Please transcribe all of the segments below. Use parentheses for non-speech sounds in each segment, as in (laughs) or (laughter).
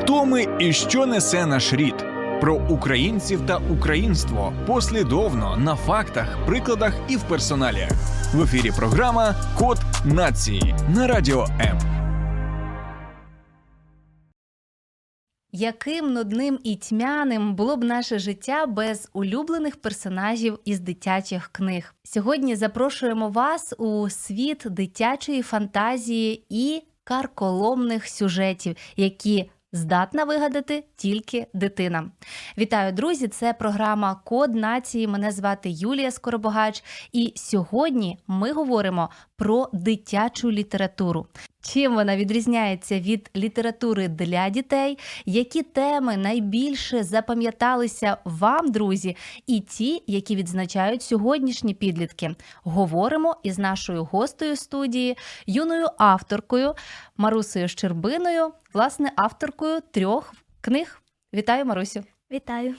Хто ми і що несе наш рід? Про українців та українство послідовно на фактах, прикладах і в персоналіях. В ефірі програма Код нації на радіо М. Яким нудним і тьмяним було б наше життя без улюблених персонажів із дитячих книг? Сьогодні запрошуємо вас у світ дитячої фантазії і карколомних сюжетів, які здатна вигадати тільки дитина. Вітаю, друзі! Це програма Код нації. Мене звати Юлія Скоробогач, і сьогодні ми говоримо про дитячу літературу. Чим вона відрізняється від літератури для дітей? Які теми найбільше запам'яталися вам, друзі, і ті, які відзначають сьогоднішні підлітки? Говоримо із нашою гостею студії, юною авторкою Марусею Щербиною, власне, авторкою трьох книг. Вітаю, Марусю! Вітаю.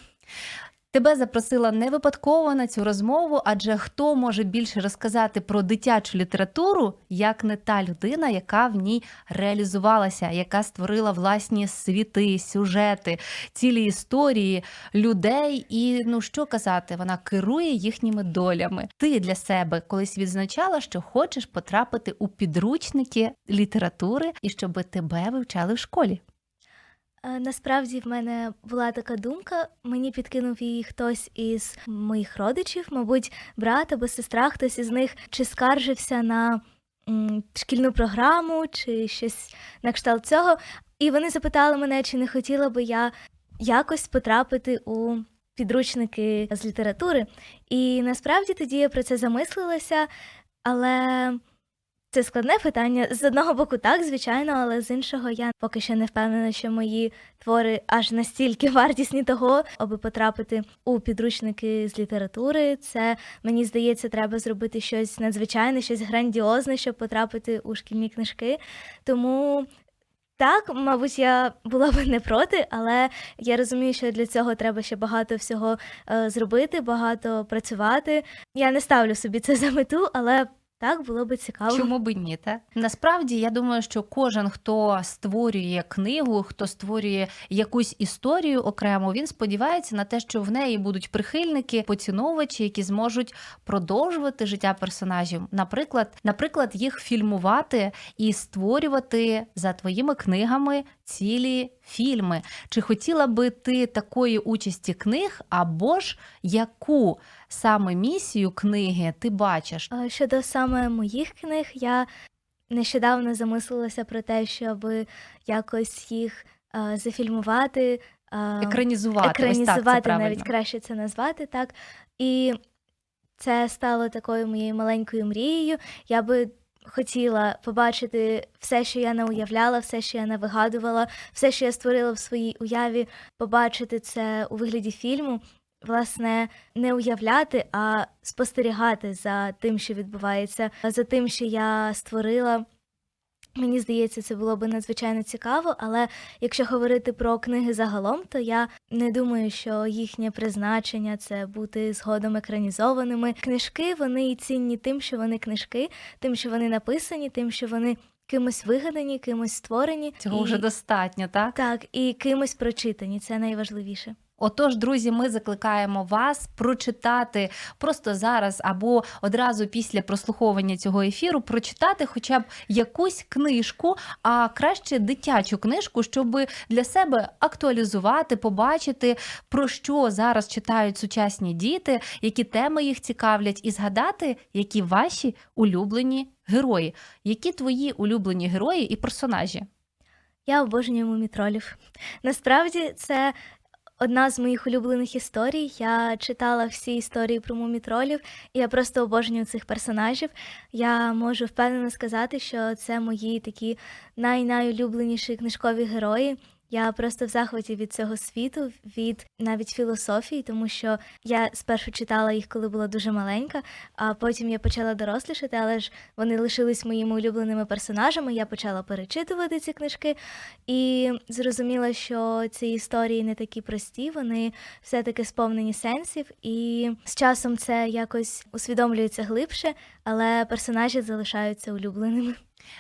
Тебе запросила не випадково на цю розмову, адже хто може більше розказати про дитячу літературу, як не та людина, яка в ній реалізувалася, яка створила власні світи, сюжети, цілі історії людей, і ну що казати, вона керує їхніми долями. Ти для себе колись відзначала, що хочеш потрапити у підручники літератури і щоб тебе вивчали в школі. Е, Насправді в мене була така думка. Мені підкинув її хтось із моїх родичів, мабуть, брат або сестра, хтось із них чи скаржився на шкільну програму, чи щось на кшталт цього. І вони запитали мене, чи не хотіла би я якось потрапити у підручники з літератури. І насправді тоді я про це замислилася, але. Це складне питання. З одного боку, так, звичайно, але з іншого я поки що не впевнена, що мої твори аж настільки (laughs) вартісні того, аби потрапити у підручники з літератури. Це мені здається, треба зробити щось надзвичайне, щось грандіозне, щоб потрапити у шкільні книжки. Тому. Так, мабуть, я була б не проти, але я розумію, що для цього треба ще багато всього е, зробити, багато працювати. Я не ставлю собі це за мету, але так було би цікаво. Чому би ні? Та? Насправді я думаю, що кожен, хто створює книгу, хто створює якусь історію окремо, він сподівається на те, що в неї будуть прихильники, поціновувачі, які зможуть продовжувати життя персонажів. Наприклад, наприклад, їх фільмувати і створювати за твоїми книгами цілі фільми. Чи хотіла би ти такої участі книг, або ж яку саме місію книги ти бачиш? Щодо саме моїх книг, я нещодавно замислилася про те, щоб якось їх е, зафільмувати, е, Екранізувати, Ось так, це екранізувати правильно. навіть краще це назвати так. І це стало такою моєю маленькою мрією. Я би хотіла побачити все, що я не уявляла, все, що я не вигадувала, все, що я створила в своїй уяві, побачити це у вигляді фільму. Власне, не уявляти, а спостерігати за тим, що відбувається, за тим, що я створила. Мені здається, це було би надзвичайно цікаво, але якщо говорити про книги загалом, то я не думаю, що їхнє призначення це бути згодом екранізованими. Книжки вони і цінні тим, що вони книжки, тим, що вони написані, тим, що вони кимось вигадані, кимось створені. Цього і... вже достатньо, так? Так, і кимось прочитані. Це найважливіше. Отож, друзі, ми закликаємо вас прочитати просто зараз або одразу після прослуховування цього ефіру прочитати хоча б якусь книжку, а краще дитячу книжку, щоб для себе актуалізувати, побачити, про що зараз читають сучасні діти, які теми їх цікавлять, і згадати, які ваші улюблені герої, які твої улюблені герої і персонажі. Я обожнюю мумітролів. Насправді це одна з моїх улюблених історій. Я читала всі історії про мумітролів, і я просто обожнюю цих персонажів. Я можу впевнено сказати, що це мої такі най-найулюбленіші книжкові герої. Я просто в захваті від цього світу, від навіть філософії, тому що я спершу читала їх, коли була дуже маленька, а потім я почала дорослішати, але ж вони лишились моїми улюбленими персонажами. Я почала перечитувати ці книжки і зрозуміла, що ці історії не такі прості, вони все-таки сповнені сенсів, і з часом це якось усвідомлюється глибше. але персонажі залишаються улюбленими.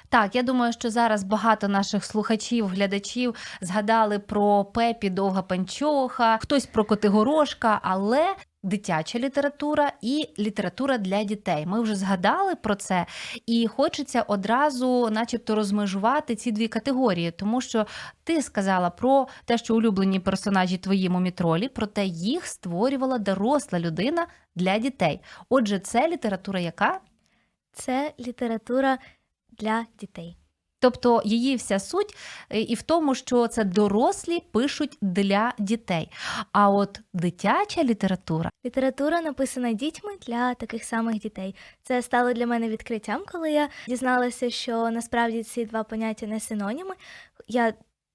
Так, я думаю, що зараз багато наших слухачів, глядачів згадали про Пепі Довга Панчоха, хтось про Котигорошка, але дитяча література і література для дітей. Ми вже згадали про це, і хочеться одразу, начебто, розмежувати ці дві категорії, тому що ти сказала про те, що улюблені персонажі твої мумітролі, проте їх створювала доросла людина для дітей. Отже, це література, яка? Це література для дітей. Тобто її вся суть е, і в тому, що це дорослі пишуть для дітей. А от дитяча література Література написана дітьми для таких самих дітей. Це стало для мене відкриттям, коли я дізналася, що насправді ці два поняття не синоніми. Я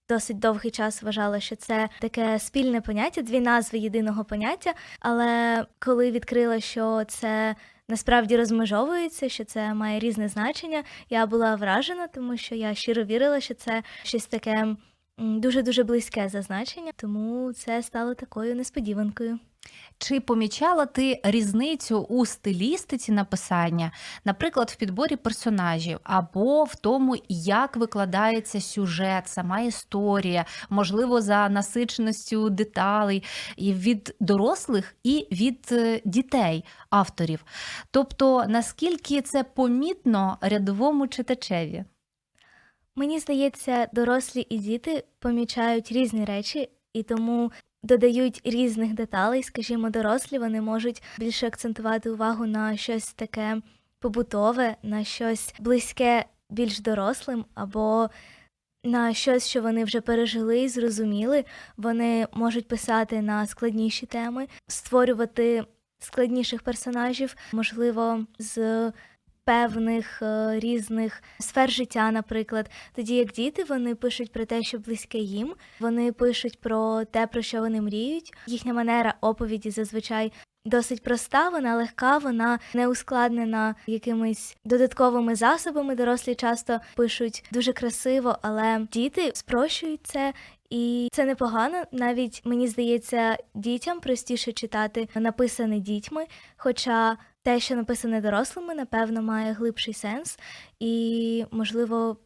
досить довгий час вважала, що це таке спільне поняття, дві назви єдиного поняття. Але коли відкрила, що це насправді розмежовується, що це має різне значення, я була вражена, тому що я щиро вірила, що це щось таке дуже дуже близьке за значення, тому це стало такою несподіванкою. Чи помічала ти різницю у стилістиці написання, наприклад, в підборі персонажів, або в тому, як викладається сюжет, сама історія, можливо, за насиченістю деталей і від дорослих і від е, дітей авторів? Тобто, наскільки це помітно рядовому читачеві? Мені здається, дорослі і діти помічають різні речі, і тому додають різних деталей, скажімо, дорослі, вони можуть більше акцентувати увагу на щось таке побутове, на щось близьке більш дорослим, або на щось, що вони вже пережили і зрозуміли. Вони можуть писати на складніші теми, створювати складніших персонажів, можливо, з певних е, різних сфер життя, наприклад. Тоді як діти вони пишуть про те, що близьке їм, вони пишуть про те, про що вони мріють. Їхня манера оповіді зазвичай. Досить проста, вона легка, вона не ускладнена якимись додатковими засобами. Дорослі часто пишуть дуже красиво, але діти спрощують це, і це непогано. Навіть мені здається, дітям простіше читати написане дітьми. Хоча те, що написане дорослими, напевно, має глибший сенс і, можливо,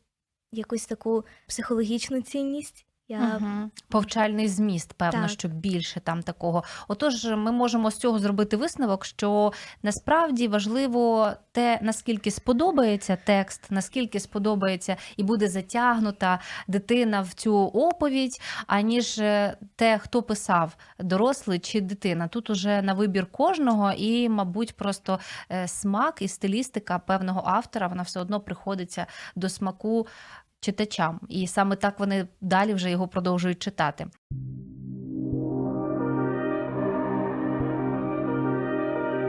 якусь таку психологічну цінність. Я... Угу. Повчальний зміст, певно, Так. що більше там такого. Отож, ми можемо з цього зробити висновок, що насправді важливо те, наскільки сподобається текст, наскільки сподобається і буде затягнута дитина в цю оповідь, аніж е, те, хто писав, дорослий чи дитина. Тут уже на вибір кожного, і, мабуть, просто е, смак і стилістика певного автора вона все одно приходиться до смаку читачам, і саме так вони далі вже його продовжують читати.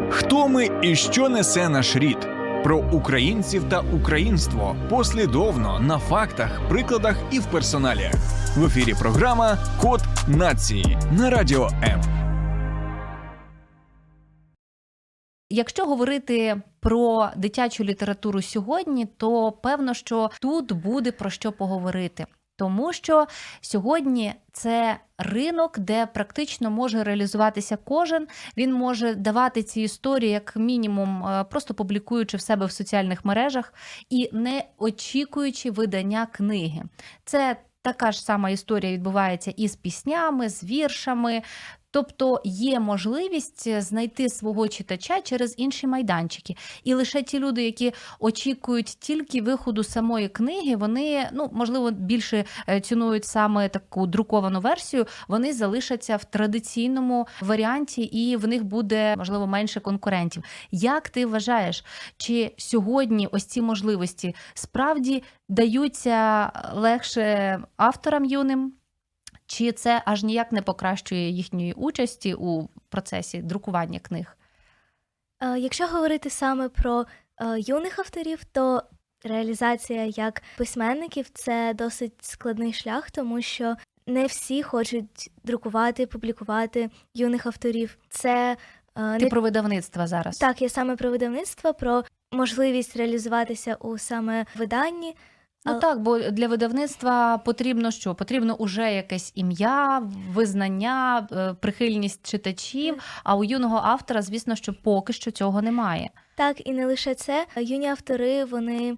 Хто ми і що несе наш рід? Про українців та українство послідовно на фактах, прикладах і в персоналіях. В ефірі програма Код нації на радіо М. Якщо говорити про дитячу літературу сьогодні, то певно, що тут буде про що поговорити. Тому що сьогодні це ринок, де практично може реалізуватися кожен. Він може давати ці історії, як мінімум, е, просто публікуючи в себе в соціальних мережах і не очікуючи видання книги. Це така ж сама історія відбувається і з піснями, з віршами. Тобто є можливість знайти свого читача через інші майданчики. І лише ті люди, які очікують тільки виходу самої книги, вони ну можливо більше е, цінують саме таку друковану версію. Вони залишаться в традиційному варіанті, і в них буде можливо менше конкурентів. Як ти вважаєш, чи сьогодні ось ці можливості справді даються легше авторам юним? Чи це аж ніяк не покращує їхньої участі у процесі друкування книг? Е, Якщо говорити саме про е, юних авторів, то реалізація як письменників це досить складний шлях, тому що не всі хочуть друкувати, публікувати юних авторів. Це е, Ти не про видавництва зараз? так, я саме про видавництво, про можливість реалізуватися у саме виданні. Ну так, бо для видавництва потрібно що? Потрібно уже якесь ім'я, визнання, е, прихильність читачів. А у юного автора, звісно, що поки що цього немає. Так, і не лише це. Юні автори, вони.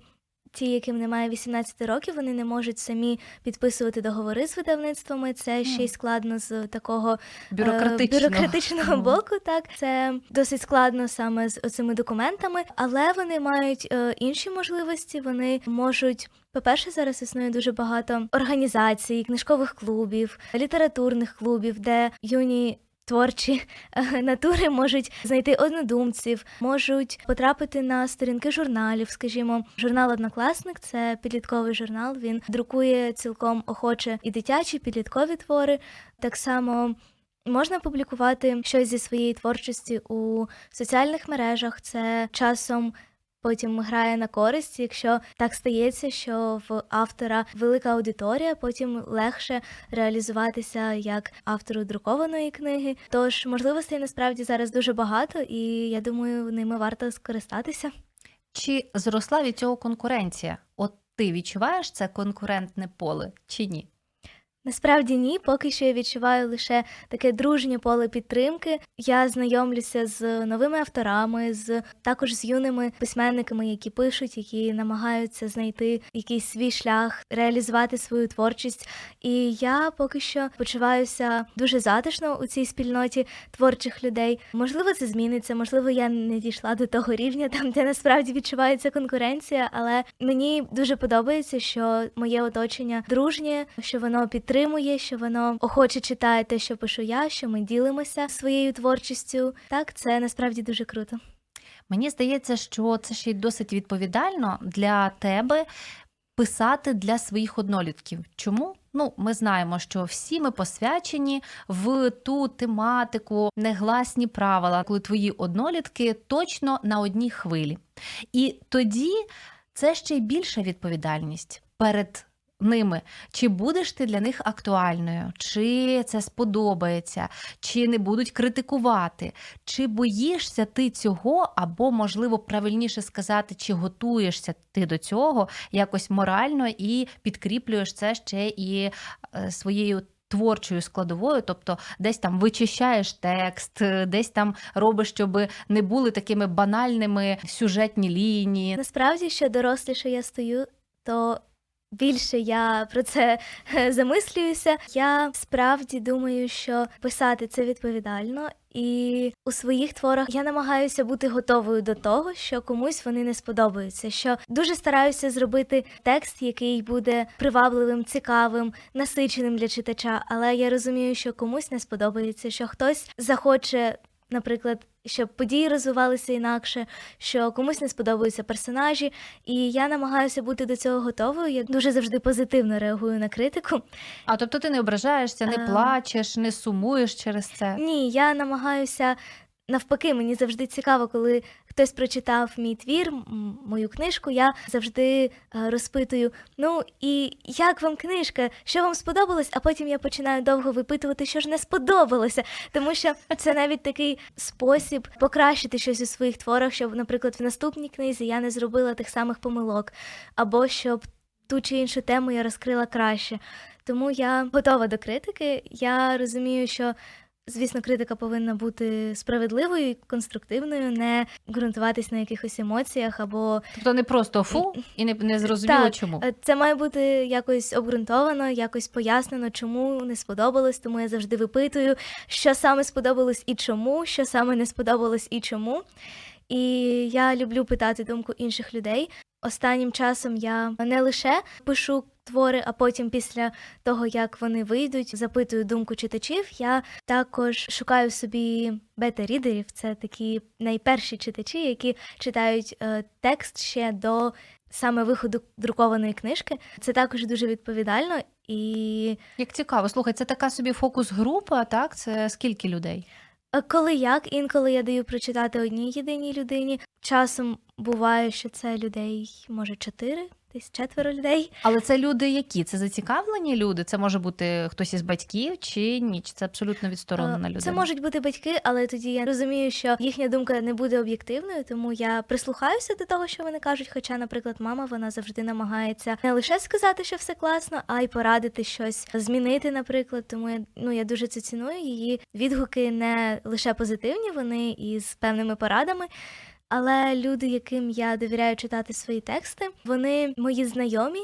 Ті, яким немає 18 років, вони не можуть самі підписувати договори з видавництвами. Це ще й складно з такого е, Бюрократичного. бюрократичного боку. Так це досить складно саме з оцими документами, але вони мають е, інші можливості. Вони можуть. По-перше, зараз існує дуже багато організацій, книжкових клубів, літературних клубів, де юні творчі (laughs) е, натури можуть знайти однодумців, можуть потрапити на сторінки журналів. Скажімо, журнал Однокласник це підлітковий журнал. Він друкує цілком охоче і дитячі, і підліткові твори. Так само. Можна публікувати щось зі своєї творчості у соціальних мережах. Це часом потім грає на користь, якщо так стається, що в автора велика аудиторія, потім легше реалізуватися як автору друкованої книги. Тож можливостей насправді зараз дуже багато, і я думаю, ними варто скористатися. Чи зросла від цього конкуренція? От ти відчуваєш це конкурентне поле чи ні? Насправді ні, поки що я відчуваю лише таке дружнє поле підтримки. Я знайомлюся з новими авторами, з також з юними письменниками, які пишуть, які намагаються знайти якийсь свій шлях, реалізувати свою творчість. І я поки що почуваюся дуже затишно у цій спільноті творчих людей. Можливо, це зміниться, можливо, я не дійшла до того рівня, там де насправді відчувається конкуренція, але мені дуже подобається, що моє оточення дружнє, що воно підтримує, що воно охоче читає те, що пишу я, що ми ділимося своєю творчістю. Так, це насправді дуже круто. Мені здається, що це ще й досить відповідально для тебе писати для своїх однолітків. Чому? Ну, ми знаємо, що всі ми посвячені в ту тематику, негласні правила, коли твої однолітки точно на одній хвилі. І тоді це ще й більша відповідальність перед ними. Чи будеш ти для них актуальною, чи це сподобається, чи не будуть критикувати, чи боїшся ти цього, або, можливо, правильніше сказати, чи готуєшся ти до цього якось морально і підкріплюєш це ще і е, своєю. Творчою складовою, тобто десь там вичищаєш текст, е, десь там робиш, щоб не були такими банальними сюжетні лінії. Насправді, що доросліше я стою, то більше я про це е, замислююся. Я справді думаю, що писати це відповідально, і у своїх творах я намагаюся бути готовою до того, що комусь вони не сподобаються. Що дуже стараюся зробити текст, який буде привабливим, цікавим, насиченим для читача. Але я розумію, що комусь не сподобається, що хтось захоче. Наприклад, щоб події розвивалися інакше, що комусь не сподобаються персонажі, і я намагаюся бути до цього готовою. Я дуже завжди позитивно реагую на критику. А тобто ти не ображаєшся, не а... плачеш, не сумуєш через це. Ні, я намагаюся навпаки, мені завжди цікаво, коли хтось прочитав мій твір, мою книжку. Я завжди е, розпитую: ну і як вам книжка? Що вам сподобалось? А потім я починаю довго випитувати, що ж не сподобалося. Тому що це навіть такий спосіб покращити щось у своїх творах, щоб, наприклад, в наступній книзі я не зробила тих самих помилок, або щоб ту чи іншу тему я розкрила краще. Тому я готова до критики. Я розумію, що звісно, критика повинна бути справедливою і конструктивною, не ґрунтуватись на якихось емоціях або Тобто не просто фу і не, не зрозуміло Так, чому. Е, Це має бути якось обґрунтовано, якось пояснено, чому не сподобалось. Тому я завжди випитую, що саме сподобалось і чому, що саме не сподобалось і чому. І я люблю питати думку інших людей. Останнім часом я не лише пишу твори, а потім, після того як вони вийдуть, запитую думку читачів. Я також шукаю собі бета-рідерів. Це такі найперші читачі, які читають е, текст ще до саме виходу друкованої книжки. Це також дуже відповідально і Як цікаво, слухай, це така собі фокус-група, так? Це скільки людей? Е, Коли як, інколи я даю прочитати одній єдиній людині. Часом буває, що це людей, може, чотири, десь четверо людей. Але це люди які? Це зацікавлені люди? Це може бути хтось із батьків чи ні? Чи це абсолютно відсторонена Е, людина? Це можуть бути батьки, але тоді я розумію, що їхня думка не буде об'єктивною, тому я прислухаюся до того, що вони кажуть. Хоча, наприклад, мама вона завжди намагається не лише сказати, що все класно, а й порадити щось змінити, наприклад. Тому я ну я дуже це ціную. Її відгуки не лише позитивні, вони із певними порадами. Але люди, яким я довіряю читати свої тексти, вони мої знайомі,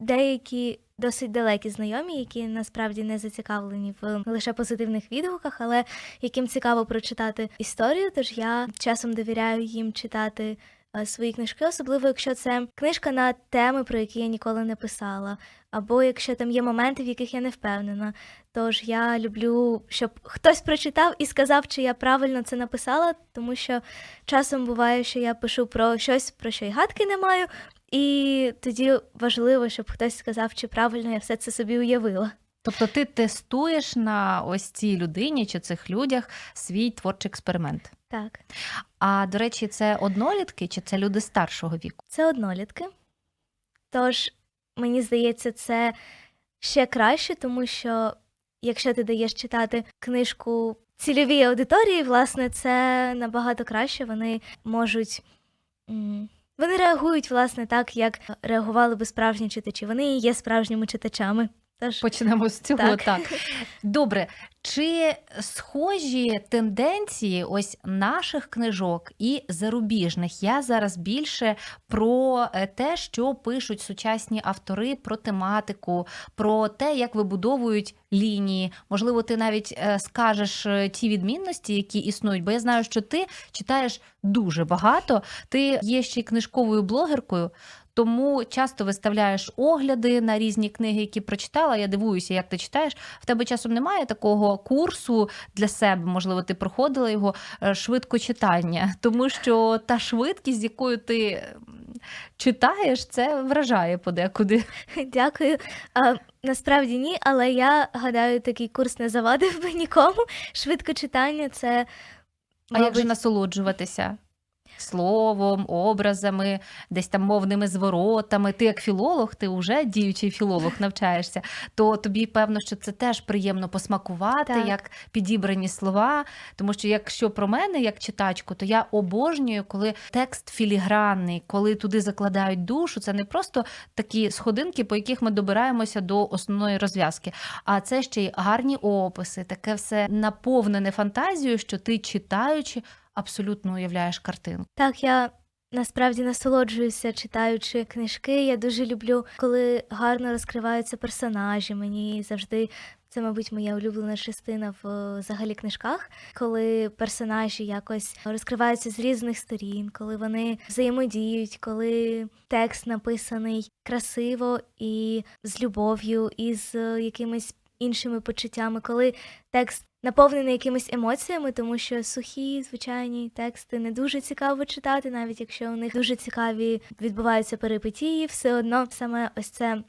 деякі досить далекі знайомі, які насправді не зацікавлені в лише позитивних відгуках, але яким цікаво прочитати історію. Тож я часом довіряю їм читати свої книжки, особливо якщо це книжка на теми, про які я ніколи не писала, або якщо там є моменти, в яких я не впевнена. Тож я люблю, щоб хтось прочитав і сказав, чи я правильно це написала, тому що часом буває, що я пишу про щось, про що й гадки не маю, і тоді важливо, щоб хтось сказав, чи правильно я все це собі уявила. Тобто ти тестуєш на ось цій людині чи цих людях свій творчий експеримент. Так, А до речі, це однолітки чи це люди старшого віку? це однолітки. Тож, мені здається, це ще краще, тому що якщо ти даєш читати книжку цільовій аудиторії, власне, це набагато краще. Вони можуть. Вони реагують, власне, так, як реагували би справжні читачі. Вони і є справжніми читачами. Тож, Почнемо з цього. Так. Так. (laughs) Добре. Чи схожі тенденції ось наших книжок і зарубіжних? Я зараз більше про е, те, що пишуть сучасні автори про тематику, про те, як вибудовують лінії. Можливо, ти навіть е, скажеш е, ті відмінності, які існують, бо я знаю, що ти читаєш дуже багато. Ти є ще й книжковою блогеркою. Тому часто виставляєш огляди на різні книги, які прочитала. Я дивуюся, як ти читаєш. В тебе часом немає такого курсу для себе, можливо, ти проходила його е, швидкочитання, тому що та швидкість, з якою ти читаєш, це вражає подекуди. Дякую. А, насправді ні, але я гадаю, такий курс не завадив би нікому. Швидкочитання це. А як же насолоджуватися? Словом, образами, десь там мовними зворотами. Ти як філолог, ти вже діючий філолог навчаєшся, то тобі певно, що це теж приємно посмакувати, Так. як підібрані слова. Тому що якщо про мене, як читачку, то я обожнюю, коли текст філігранний, коли туди закладають душу. Це не просто такі сходинки, по яких ми добираємося до основної розв'язки, а це ще й гарні описи, таке все наповнене фантазією, що ти читаючи. Абсолютно уявляєш картину. Так, я насправді насолоджуюся, читаючи книжки. Я дуже люблю, коли гарно розкриваються персонажі. Мені завжди це, мабуть, моя улюблена частина в взагалі книжках, коли персонажі якось розкриваються з різних сторін, коли вони взаємодіють, коли текст написаний красиво і з любов'ю, і з якимись іншими почуттями, коли текст наповнений якимись емоціями, тому що сухі, звичайні тексти не дуже цікаво читати, навіть якщо у них дуже цікаві відбуваються перипетії, все одно саме ось це.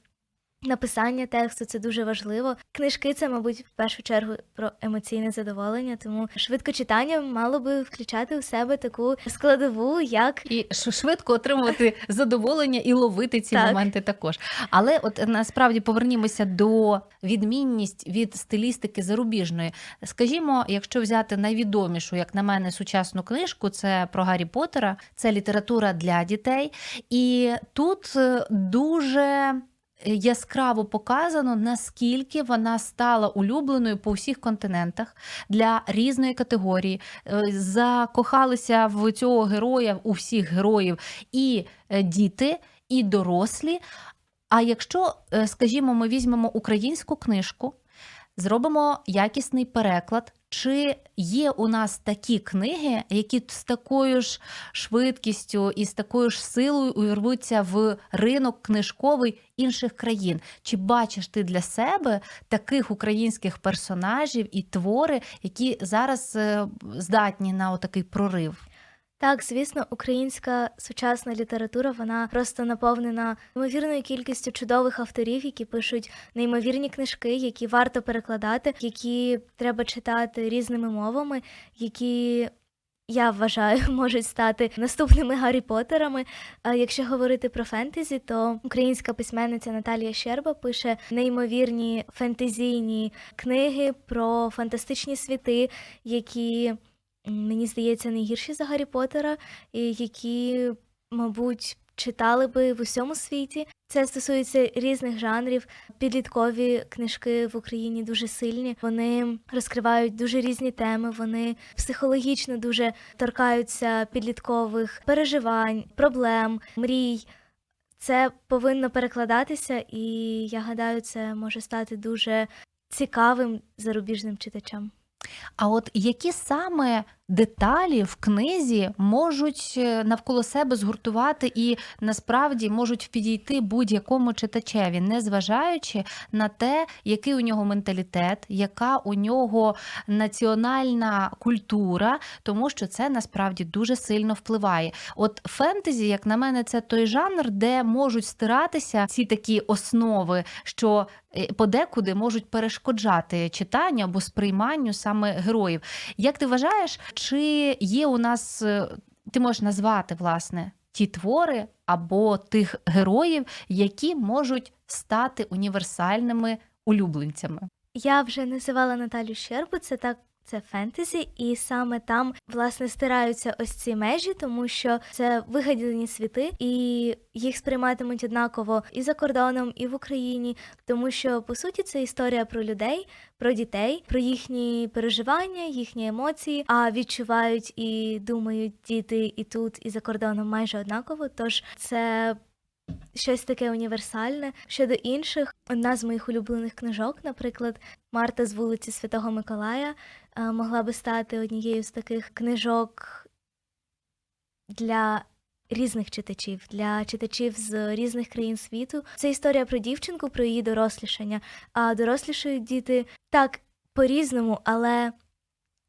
Написання тексту це дуже важливо. Книжки це, мабуть, в першу чергу про емоційне задоволення, тому швидкочитання мало би включати у себе таку складову, як І швидко отримувати (laughs) задоволення і ловити ці Так. моменти також. Але от насправді повернімося до відмінність від стилістики зарубіжної. Скажімо, якщо взяти найвідомішу, як на мене, сучасну книжку, це про Гаррі Поттера, це література для дітей. І тут е, дуже. Яскраво показано, наскільки вона стала улюбленою по всіх континентах для різної категорії. Е, Закохалися в цього героя, у всіх героїв і е, діти, і дорослі. А якщо, е, скажімо, ми візьмемо українську книжку, зробимо якісний переклад, чи є у нас такі книги, які з такою ж швидкістю і з такою ж силою увірвуться в ринок книжковий інших країн? Чи бачиш ти для себе таких українських персонажів і твори, які зараз е, здатні на отакий прорив? Так, звісно, українська сучасна література вона просто наповнена неймовірною кількістю чудових авторів, які пишуть неймовірні книжки, які варто перекладати, які треба читати різними мовами, які. Я вважаю, (laughs) можуть стати наступними Гаррі Поттерами. А якщо говорити про фентезі, то українська письменниця Наталія Щерба пише неймовірні фентезійні книги про фантастичні світи, які мені здається, не гірші за Гаррі Поттера, які, мабуть, читали би в усьому світі. Це стосується різних жанрів. Підліткові книжки в Україні дуже сильні. Вони розкривають дуже різні теми. Вони психологічно дуже торкаються підліткових переживань, проблем, мрій. Це повинно перекладатися, і я гадаю, це може стати дуже цікавим зарубіжним читачам. А от які саме деталі в книзі можуть е, навколо себе згуртувати і насправді можуть підійти будь-якому читачеві, незважаючи на те, який у нього менталітет, яка у нього національна культура, тому що це насправді дуже сильно впливає. От фентезі, як на мене, це той жанр, де можуть стиратися ці такі основи, що е, подекуди можуть перешкоджати читанню або сприйманню саме героїв. Як ти вважаєш, чи є у нас, е, ти можеш назвати власне ті твори або тих героїв, які можуть стати універсальними улюбленцями? Я вже називала Наталю Щербу, це так. Це фентезі, і саме там власне стираються ось ці межі, тому що це вигадені світи, і їх сприйматимуть однаково і за кордоном, і в Україні, тому що по суті це історія про людей, про дітей, про їхні переживання, їхні емоції. А відчувають і думають діти і тут, і за кордоном майже однаково. Тож це щось таке універсальне. Щодо інших, одна з моїх улюблених книжок, наприклад, Марта з вулиці Святого Миколая, е, могла би стати однією з таких книжок для. Різних читачів для читачів з різних країн світу це історія про дівчинку, про її дорослішання. А дорослішають діти так по-різному, але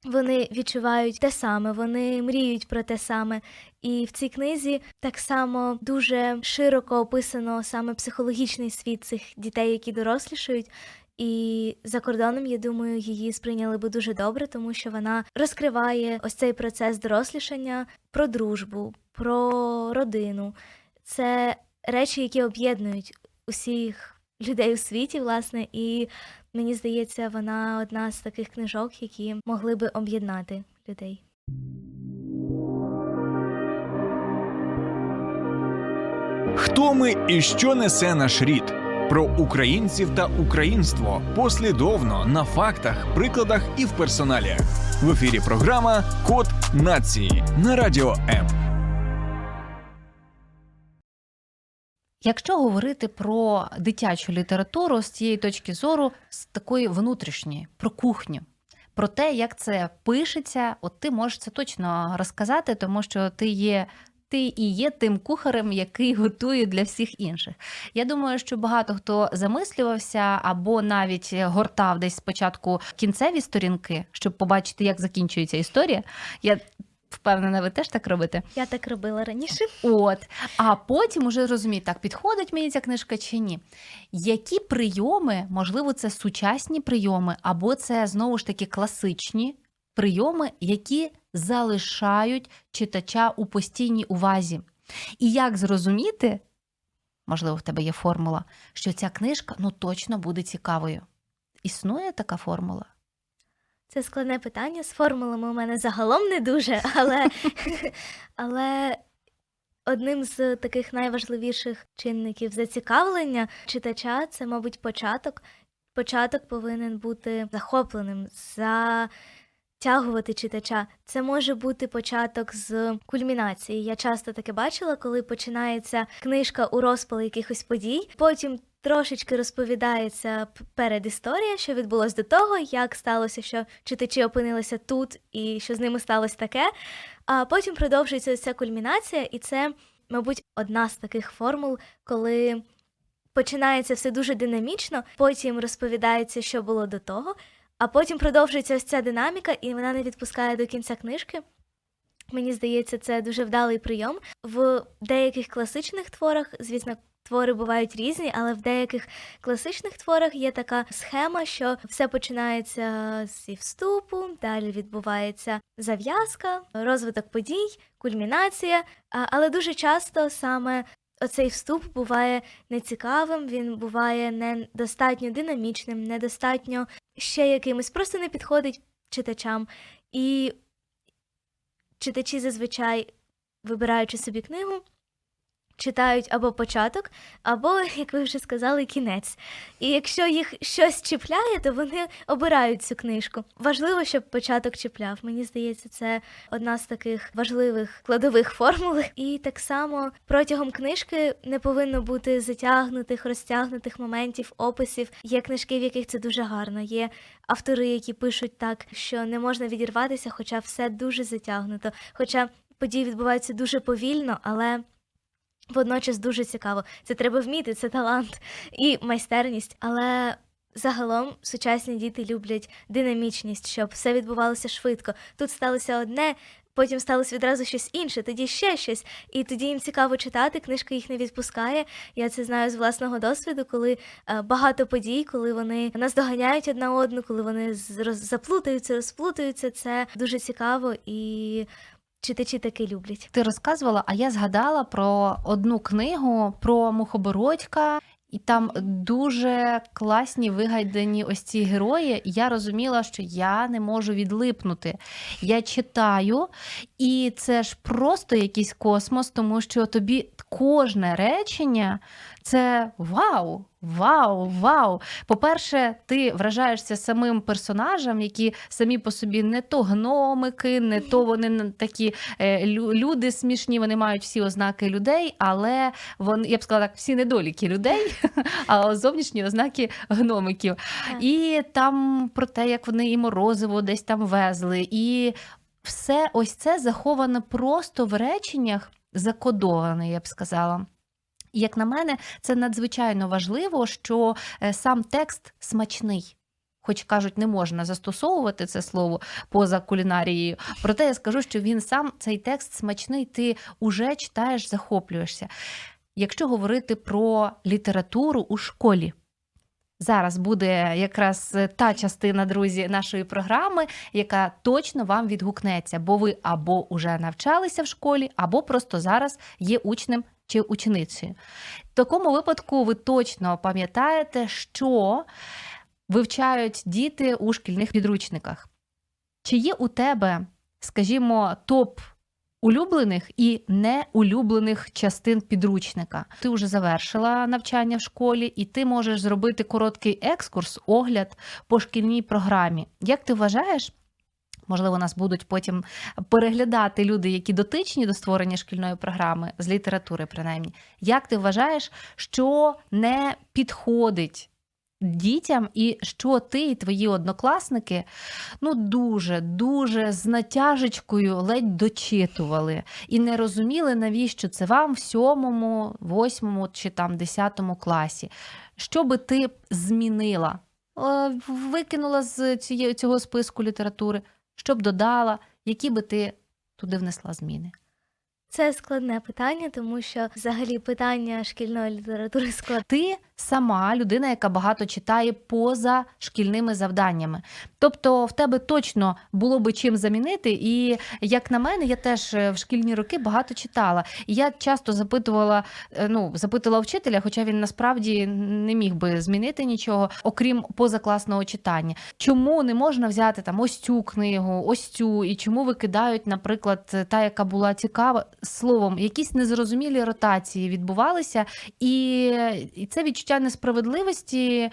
вони відчувають те саме, вони мріють про те саме. І в цій книзі так само дуже широко описано саме психологічний світ цих дітей, які дорослішають. І за кордоном, я думаю, її сприйняли би дуже добре, тому що вона розкриває ось цей процес дорослішання про дружбу, про родину. Це речі, які об'єднують усіх людей у світі, власне, і Мені здається, вона одна з таких книжок, які могли би об'єднати людей. Хто ми і що несе наш рід? Про українців та українство послідовно на фактах, прикладах і в персоналіях. В ефірі програма Код нації на радіо М. Якщо говорити про дитячу літературу з цієї точки зору, з такої внутрішньої, про кухню, про те, як це пишеться, от ти можеш це точно розказати, тому що ти є. Ти і є тим кухарем, який готує для всіх інших. Я думаю, що багато хто замислювався або навіть гортав десь спочатку кінцеві сторінки, щоб побачити, як закінчується історія. Я Впевнена, ви теж так робите? Я так робила раніше. От. А потім уже розуміють, так, підходить мені ця книжка чи ні. Які прийоми, можливо, це сучасні прийоми, або це знову ж таки класичні прийоми, які залишають читача у постійній увазі. І як зрозуміти, можливо, в тебе є формула, що ця книжка ну точно буде цікавою. Існує така формула? Це складне питання. З формулами у мене загалом не дуже, (laughs) але, але одним з таких найважливіших чинників зацікавлення читача це, мабуть, початок. Початок повинен бути захопленим, затягувати читача. Це може бути початок з кульмінації. Я часто таке бачила, коли починається книжка у розпал якихось подій. Потім трошечки розповідається перед історія, що відбулося до того, як сталося, що читачі опинилися тут і що з ними сталося таке. А потім продовжується ця кульмінація, і це, мабуть, одна з таких формул, коли починається все дуже динамічно, потім розповідається, що було до того, а потім продовжується ось ця динаміка, і вона не відпускає до кінця книжки. Мені здається, це дуже вдалий прийом. В деяких класичних творах, звісно, Твори бувають різні, але в деяких класичних творах є така схема, що все починається зі вступу, далі відбувається зав'язка, розвиток подій, кульмінація. Але дуже часто саме оцей вступ буває нецікавим, він буває недостатньо динамічним, недостатньо ще якимось, просто не підходить читачам. І читачі зазвичай, вибираючи собі книгу читають або початок, або, (laughs) як ви вже сказали, кінець. І якщо їх щось чіпляє, то вони обирають цю книжку. Важливо, щоб початок чіпляв. Мені здається, це одна з таких важливих складових формул. І так само протягом книжки не повинно бути затягнутих, розтягнутих моментів, описів. Є книжки, в яких це дуже гарно. Є автори, які пишуть так, що не можна відірватися, хоча все дуже затягнуто. Хоча події відбуваються дуже повільно, але. Водночас дуже цікаво. Це треба вміти, це талант і майстерність. Але загалом сучасні діти люблять динамічність, щоб все відбувалося швидко. Тут сталося одне, потім сталося відразу щось інше, тоді ще щось. І тоді їм цікаво читати. Книжка їх не відпускає. Я це знаю з власного досвіду, коли е, багато подій, коли вони наздоганяють одна одну, коли вони заплутаються, розплутаються. Це дуже цікаво і. Читачі таки люблять. Ти розказувала, а я згадала про одну книгу про мухобородька. І там дуже класні вигадані ось ці герої. Я розуміла, що я не можу відлипнути. Я читаю, і це ж просто якийсь космос, тому що тобі кожне речення це вау, вау, вау. По-перше, ти вражаєшся самим персонажем, які самі по собі не то гномики, не то вони такі е, люди смішні, вони мають всі ознаки людей, але вони, я б сказала так, всі недоліки людей, (laughs) а зовнішні ознаки гномиків. І там про те, як вони і морозиво десь там везли, і все ось це заховано просто в реченнях, закодоване, я б сказала. І, Як на мене, це надзвичайно важливо, що е, сам текст смачний. Хоч кажуть, не можна застосовувати це слово поза кулінарією. Проте я скажу, що він сам цей текст смачний, ти уже читаєш, захоплюєшся. Якщо говорити про літературу у школі, зараз буде якраз е, та частина, друзі, нашої програми, яка точно вам відгукнеться, бо ви або вже навчалися в школі, або просто зараз є учнем чи ученицею. В такому випадку ви точно пам'ятаєте, що вивчають діти у шкільних підручниках. Чи є у тебе, скажімо, топ улюблених і неулюблених частин підручника? Ти вже завершила навчання в школі, і ти можеш зробити короткий екскурс, огляд по шкільній програмі. Як ти вважаєш? Можливо, нас будуть потім переглядати люди, які дотичні до створення шкільної програми з літератури, принаймні. Як ти вважаєш, що не підходить дітям, і що ти і твої однокласники ну дуже, дуже з натяжечкою ледь дочитували і не розуміли, навіщо це вам в сьомому, восьмому чи там десятому класі? Що би ти змінила? Е, Викинула з цієї цього списку літератури, що б додала, які би ти туди внесла зміни? Це складне питання, тому що взагалі питання шкільної літератури складне. Ти сама людина, яка багато читає поза шкільними завданнями. Тобто в тебе точно було би чим замінити. І як на мене, я теж е, в шкільні роки багато читала. Я часто запитувала, е, ну запитувала вчителя, хоча він насправді не міг би змінити нічого, окрім позакласного читання. Чому не можна взяти там ось цю книгу, ось цю, і чому викидають, наприклад, та, яка була цікава, словом, якісь незрозумілі ротації відбувалися, і це відчуття несправедливості.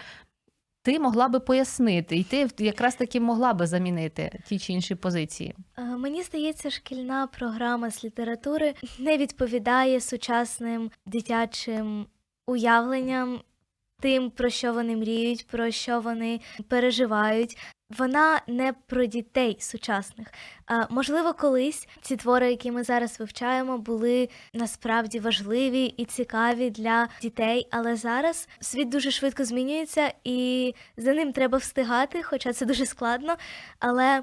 Ти могла би пояснити, і ти якраз таки могла би замінити ті чи інші позиції. Е, Мені здається, шкільна програма з літератури не відповідає сучасним дитячим уявленням, тим, про що вони мріють, про що вони переживають. Вона не про дітей сучасних. Можливо, колись ці твори, які ми зараз вивчаємо, були насправді важливі і цікаві для дітей, але зараз світ дуже швидко змінюється, і за ним треба встигати, хоча це дуже складно. Але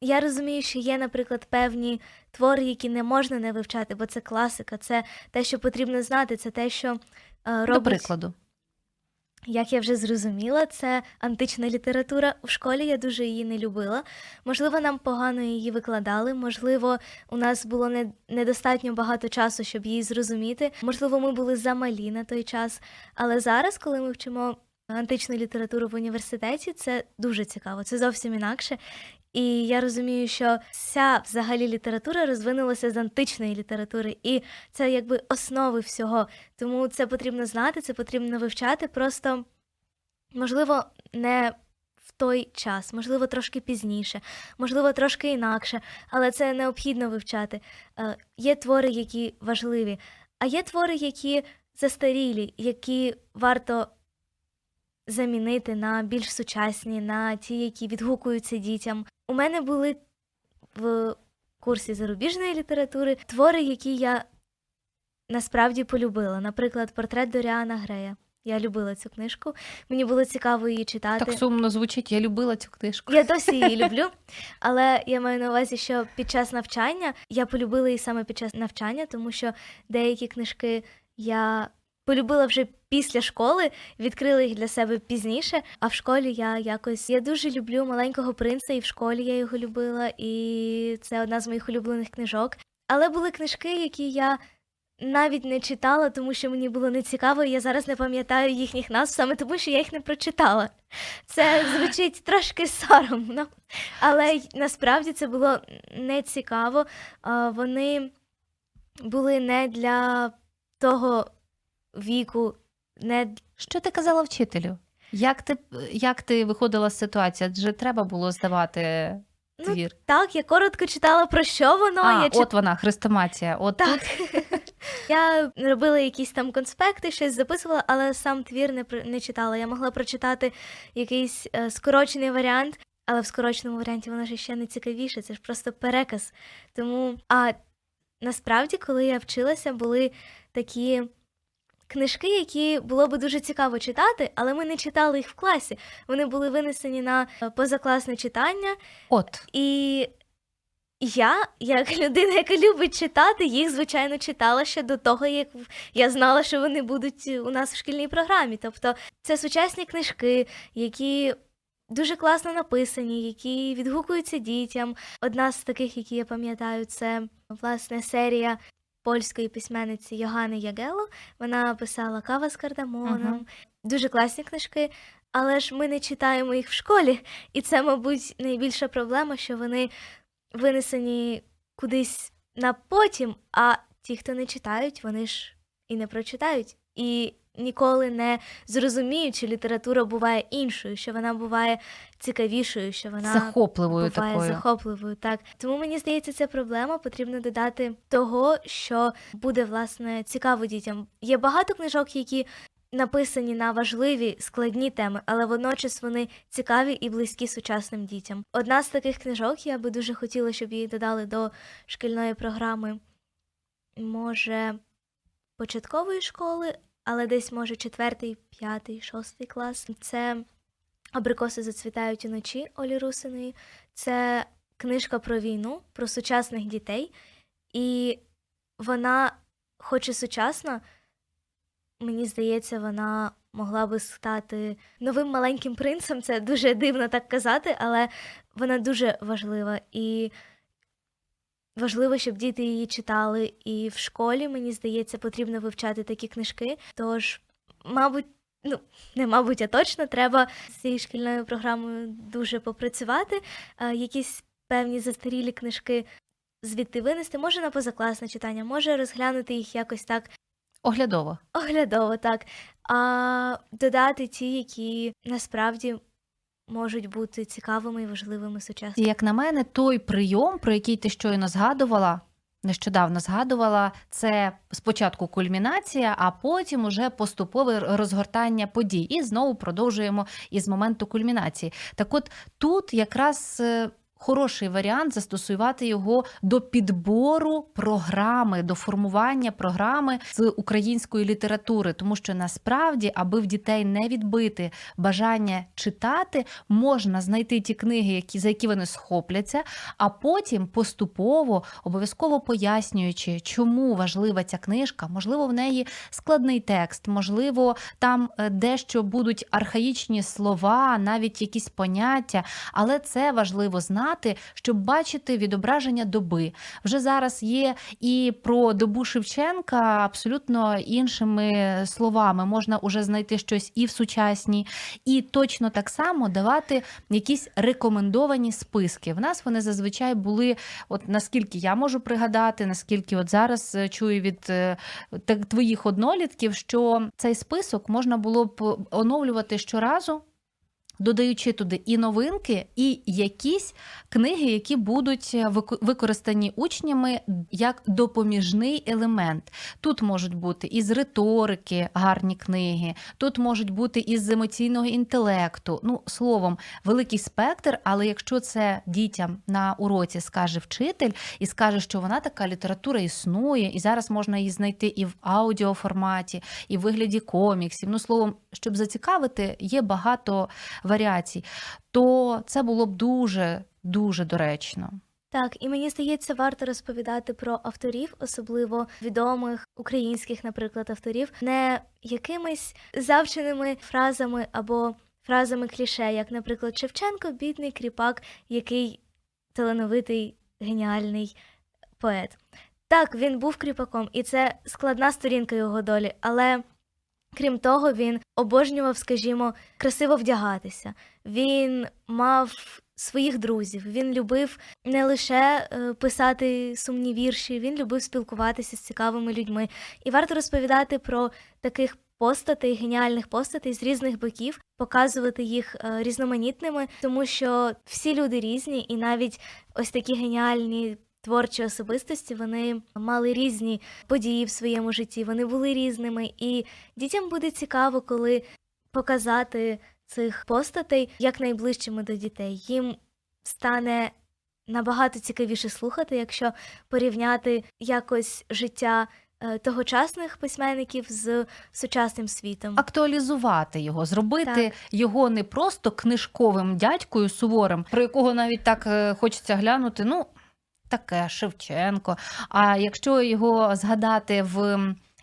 я розумію, що є, наприклад, певні твори, які не можна не вивчати, бо це класика, це те, що потрібно знати, це те, що робить До прикладу. Як я вже зрозуміла, це антична література. У школі я дуже її не любила. Можливо, нам погано її викладали. Можливо, у нас було не, недостатньо багато часу, щоб її зрозуміти. Можливо, ми були замалі на той час. Але зараз, коли ми вчимо античну літературу в університеті, це дуже цікаво. Це зовсім інакше. І я розумію, що вся взагалі література розвинулася з античної літератури, і це якби основи всього. Тому це потрібно знати, це потрібно вивчати. Просто можливо, не в той час, можливо, трошки пізніше, можливо, трошки інакше, але це необхідно вивчати. Е, Є твори, які важливі, а є твори, які застарілі, які варто замінити на більш сучасні, на ті, які відгукуються дітям. У мене були в курсі зарубіжної літератури твори, які я насправді полюбила. Наприклад, портрет Доріана Грея. Я любила цю книжку. Мені було цікаво її читати. Так сумно звучить, я любила цю книжку. Я досі її (laughs) люблю, але я маю на увазі, що під час навчання я полюбила її саме під час навчання, тому що деякі книжки я полюбила вже після школи, відкрила їх для себе пізніше. А в школі я якось я дуже люблю маленького принца, і в школі я його любила, і це одна з моїх улюблених книжок. Але були книжки, які я навіть не читала, тому що мені було нецікаво, і я зараз не пам'ятаю їхніх назв, саме тому що я їх не прочитала. Це звучить трошки соромно, але насправді це було не цікаво. Вони були не для того віку, не Що ти казала вчителю? Як ти, як ти виходила з ситуації? Адже треба було здавати Ну, так, я коротко читала про що воно. а, я чит- от вона, хрестоматія. От Так. тут (laughs) Я робила якісь там конспекти, щось записувала, але сам твір не, не читала. Я могла прочитати якийсь е, скорочений варіант, але в скороченому варіанті воно ж ще не цікавіше, це ж просто переказ. Тому, а насправді, коли я вчилася, були такі книжки, які було би дуже цікаво читати, але ми не читали їх в класі. Вони були винесені на е, позакласне читання, от. і я, як (laughs) людина, яка любить читати, їх, звичайно, читала ще до того, як я знала, що вони будуть у нас в шкільній програмі. Тобто це сучасні книжки, які дуже класно написані, які відгукуються дітям. Одна з таких, які я пам'ятаю, це власне серія. Польської письменниці Йогани Ягело. Вона писала Кава з кардамоном. Мгм. Дуже класні книжки, але ж ми не читаємо їх в школі. І це, мабуть, найбільша проблема, що вони винесені кудись на потім, а ті, хто не читають, вони ж і не прочитають. І ніколи не зрозуміють, що література буває іншою, що вона буває цікавішою, що вона Захопливою буває такою. захопливою. Так тому мені здається, це проблема. Потрібно додати того, що буде власне цікаво дітям. Є багато книжок, які написані на важливі складні теми, але водночас вони цікаві і близькі сучасним дітям. Одна з таких книжок, я би дуже хотіла, щоб її додали до шкільної програми. Може, початкової школи, але десь може четвертий, п'ятий, шостий клас. Це Абрикоси зацвітають уночі Олі Русиної. Це книжка про війну, про сучасних дітей. І вона, хоч і сучасна, мені здається, вона могла би стати новим маленьким принцем. Це дуже дивно так казати, але вона дуже важлива. І важливо, щоб діти її читали. І в школі, мені здається, потрібно вивчати такі книжки. Тож, мабуть, ну, не мабуть, а точно треба з цією шкільною програмою дуже попрацювати. Е, якісь певні застарілі книжки звідти винести, може на позакласне читання, може розглянути їх якось так Оглядово. оглядово, так. А додати ті, які насправді можуть бути цікавими і важливими сучасними. Як на мене, той прийом, про який ти щойно згадувала, нещодавно згадувала, це спочатку кульмінація, а потім уже поступове розгортання подій. І знову продовжуємо із моменту кульмінації. Так от тут якраз. Хороший варіант застосувати його до підбору програми, до формування програми з української літератури, тому що насправді, аби в дітей не відбити бажання читати, можна знайти ті книги, які за які вони схопляться, а потім поступово, обов'язково пояснюючи, чому важлива ця книжка, можливо, в неї складний текст, можливо, там е, дещо будуть архаїчні слова, навіть якісь поняття, але це важливо знати. Знати, щоб бачити відображення доби. Вже зараз є і про добу Шевченка абсолютно іншими словами. Можна уже знайти щось і в сучасній, і точно так само давати якісь рекомендовані списки. В нас вони зазвичай були, от наскільки я можу пригадати, наскільки от зараз е, чую від е, твоїх однолітків, що цей список можна було б оновлювати щоразу. Додаючи туди і новинки, і якісь книги, які будуть е, використані учнями як допоміжний елемент. Тут можуть бути із риторики гарні книги, тут можуть бути із емоційного інтелекту. Ну, словом, великий спектр, але якщо це дітям на уроці скаже вчитель і скаже, що вона така література існує, і зараз можна її знайти і в аудіоформаті, і в вигляді коміксів. Ну, словом, щоб зацікавити, є багато варіацій, то це було б дуже дуже доречно. Так, і мені здається, варто розповідати про авторів, особливо відомих українських, наприклад, авторів, не якимись завченими фразами або фразами кліше, як, наприклад, Шевченко, бідний кріпак, який талановитий, геніальний поет. Так, він був кріпаком, і це складна сторінка його долі, але. Крім того, він обожнював, скажімо, красиво вдягатися. Він мав своїх друзів. Він любив не лише е, писати сумні вірші, він любив спілкуватися з цікавими людьми. І варто розповідати про таких постатей, геніальних постатей з різних боків, показувати їх е, різноманітними, тому що всі люди різні, і навіть ось такі геніальні. Творчі особистості вони мали різні події в своєму житті, вони були різними, і дітям буде цікаво, коли показати цих постатей як найближчими до дітей. Їм стане набагато цікавіше слухати, якщо порівняти якось життя е, тогочасних письменників з сучасним світом. Актуалізувати його, зробити Так. його не просто книжковим дядькою суворим, про якого навіть так е, хочеться глянути. Ну, таке Шевченко. А якщо його згадати в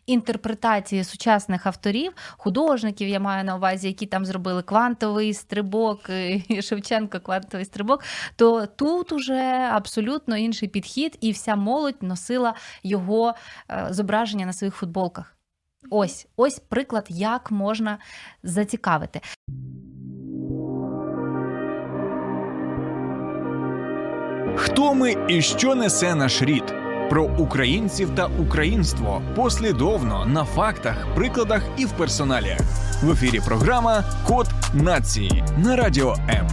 інтерпретації сучасних авторів, художників, я маю на увазі, які там зробили квантовий стрибок, і Шевченко квантовий стрибок, то тут уже абсолютно інший підхід, і вся молодь носила його е, зображення на своїх футболках. Ось, ось приклад, як можна зацікавити. Хто ми і що несе наш рід? Про українців та українство послідовно на фактах, прикладах і в персоналі. В ефірі програма Код нації на радіо М.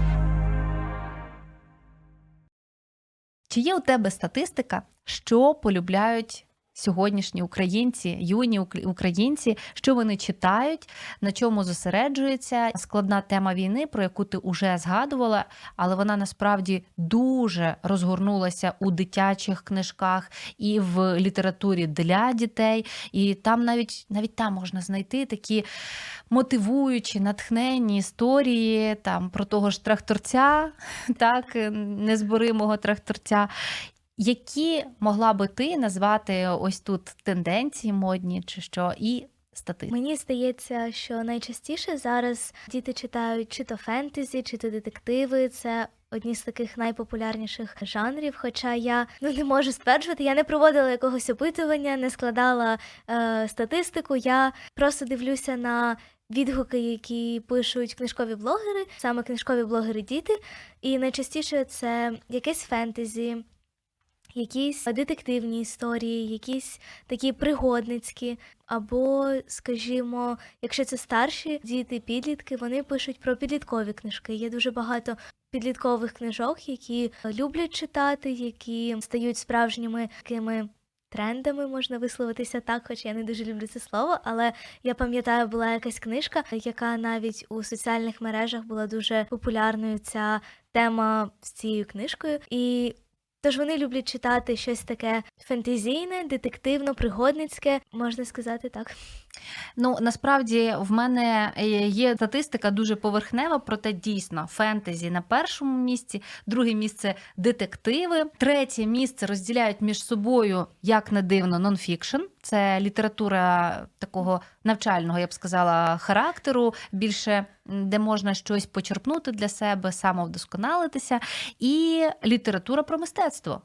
Чи є у тебе статистика, що полюбляють сьогоднішні українці, юні українці, що вони читають, на чому зосереджуються? Складна тема війни, про яку ти вже згадувала, але вона насправді дуже розгорнулася у дитячих книжках і в літературі для дітей. І там навіть навіть там можна знайти такі мотивуючі, натхненні історії там про того ж тракторця, (laughs) так, незборимого тракторця. Які могла би ти назвати ось тут тенденції модні чи що, і статистику? Мені здається, що найчастіше зараз діти читають чи то фентезі, чи то детективи. Це одні з таких найпопулярніших жанрів. Хоча я ну не можу стверджувати, я не проводила якогось опитування, не складала е, статистику. Я просто дивлюся на. Відгуки, які пишуть книжкові блогери, саме книжкові блогери діти, і найчастіше це якесь фентезі, якісь детективні історії, якісь такі пригодницькі, або, скажімо, якщо це старші діти, підлітки, вони пишуть про підліткові книжки. Є дуже багато підліткових книжок, які люблять читати, які стають справжніми такими. Трендами можна висловитися так, хоч я не дуже люблю це слово, але я пам'ятаю, була якась книжка, яка навіть у соціальних мережах була дуже популярною. Ця тема з цією книжкою. І Тож вони люблять читати щось таке фентезійне, детективно-пригодницьке, можна сказати так. Ну насправді в мене е, є статистика дуже поверхнева, проте дійсно фентезі на першому місці, друге місце детективи, третє місце розділяють між собою, як не дивно, нонфікшн. Це література такого навчального, я б сказала, характеру, більше де можна щось почерпнути для себе, самовдосконалитися, і література про мистецтво.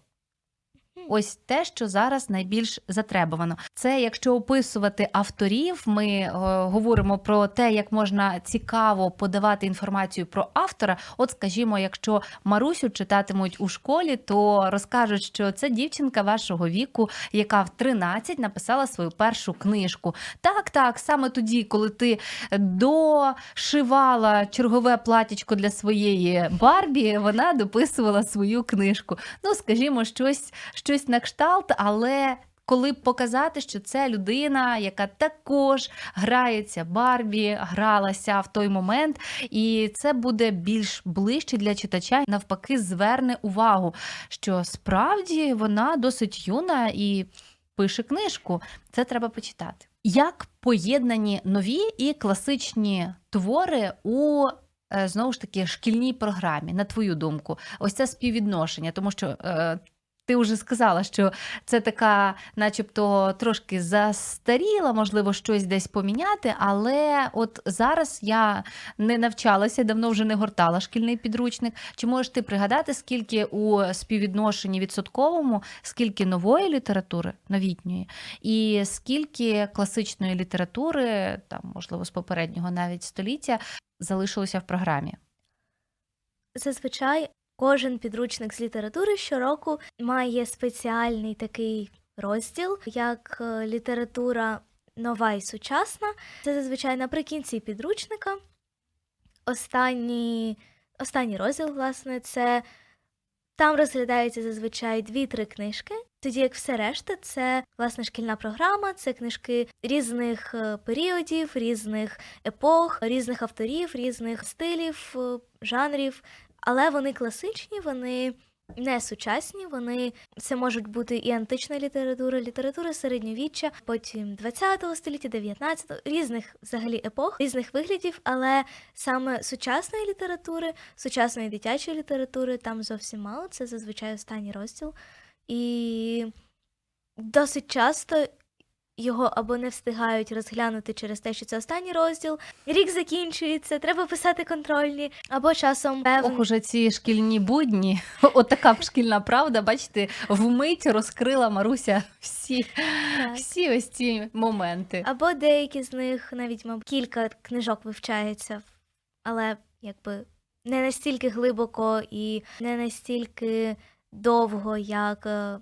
Ось те, що зараз найбільш затребувано. Це якщо описувати авторів, ми е, говоримо про те, як можна цікаво подавати інформацію про автора. От, скажімо, якщо Марусю читатимуть у школі, то розкажуть, що це дівчинка вашого віку, яка в 13 написала свою першу книжку. Так, так, саме тоді, коли ти дошивала чергове платічко для своєї Барбі, вона дописувала свою книжку. Ну, скажімо, щось, щось на кшталт, але. Коли показати, що це людина, яка також грається Барбі, гралася в той момент, і це буде більш ближче для читача, навпаки, зверне увагу, що справді вона досить юна і пише книжку. Це треба почитати. Як поєднані нові і класичні твори у е, знову ж таки шкільній програмі, на твою думку, ось це співвідношення, тому що. е, Ти вже сказала, що це така, начебто, трошки застаріла, можливо, щось десь поміняти, але от зараз я не навчалася, давно вже не гортала шкільний підручник. Чи можеш ти пригадати, скільки у співвідношенні відсотковому, скільки нової літератури, новітньої, і скільки класичної літератури, там, можливо, з попереднього навіть століття, залишилося в програмі? Зазвичай кожен підручник з літератури щороку має спеціальний такий розділ, як е, література нова і сучасна. Це зазвичай наприкінці підручника. Останній, останній розділ, власне, це там розглядаються зазвичай дві-три книжки, тоді як все решта, це власне шкільна програма, це книжки різних е, періодів, різних епох, різних авторів, різних стилів, е, жанрів. Але вони класичні, вони не сучасні, вони це можуть бути і антична література, література середньовіччя, потім 20 століття, 19-го, різних взагалі епох, різних виглядів, але саме сучасної літератури, сучасної дитячої літератури там зовсім мало. Це зазвичай останній розділ. І досить часто його або не встигають розглянути через те, що це останній розділ. Рік закінчується, треба писати контрольні, або часом певний Ох, уже ці шкільні будні. (laughs) От така шкільна правда, бачите, вмить розкрила Маруся всі, Так. всі ось ці моменти. Або деякі з них навіть, мабуть, кілька книжок вивчається, але якби не настільки глибоко і не настільки довго, як е,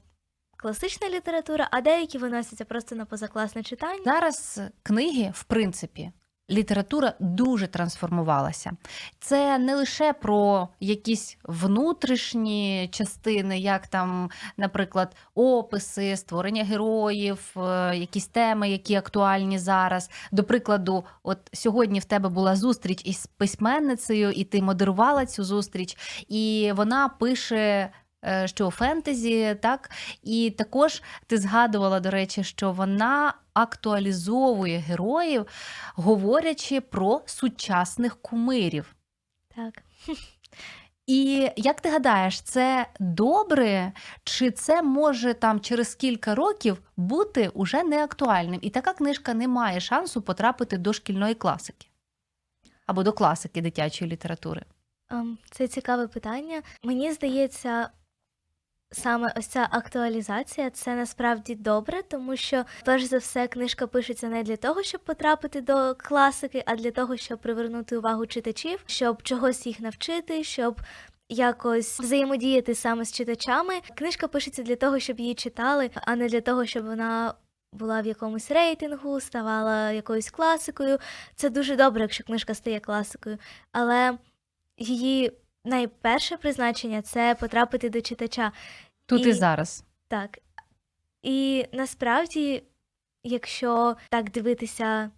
класична література, а деякі виносяться просто на позакласне читання. Зараз книги, в принципі, література дуже трансформувалася. Це не лише про якісь внутрішні частини, як там, наприклад, описи, створення героїв, е, якісь теми, які актуальні зараз. До прикладу, от сьогодні в тебе була зустріч із письменницею, і ти модерувала цю зустріч, і вона пише. Е, Що фентезі, так і також ти згадувала, до речі, що вона актуалізовує героїв, говорячи про сучасних кумирів. Так. І як ти гадаєш, це добре, чи це може там через кілька років бути уже не актуальним? І така книжка не має шансу потрапити до шкільної класики або до класики дитячої літератури. Ем, Це цікаве питання. Мені здається, саме ось ця актуалізація це насправді добре, тому що, перш за все, книжка пишеться не для того, щоб потрапити до класики, а для того, щоб привернути увагу читачів, щоб чогось їх навчити, щоб. Якось взаємодіяти саме з читачами. Книжка пишеться для того, щоб її читали, а не для того, щоб вона була в якомусь рейтингу, ставала якоюсь класикою. Це дуже добре, якщо книжка стає класикою. Але її найперше призначення це потрапити до читача. Тут і, І- зараз. Так. І насправді, якщо так дивитися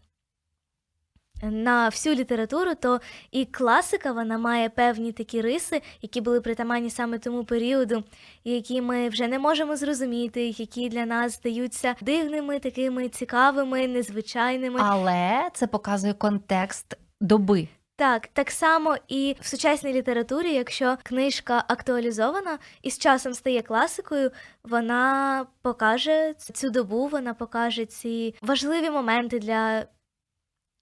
на всю літературу, то і класика вона має певні такі риси, які були притаманні саме тому періоду, які ми вже не можемо зрозуміти, які для нас здаються дивними, такими цікавими, незвичайними. Але це показує контекст доби. Так, так само і в сучасній літературі, якщо книжка актуалізована і з часом стає класикою, вона покаже цю добу, вона покаже ці важливі моменти для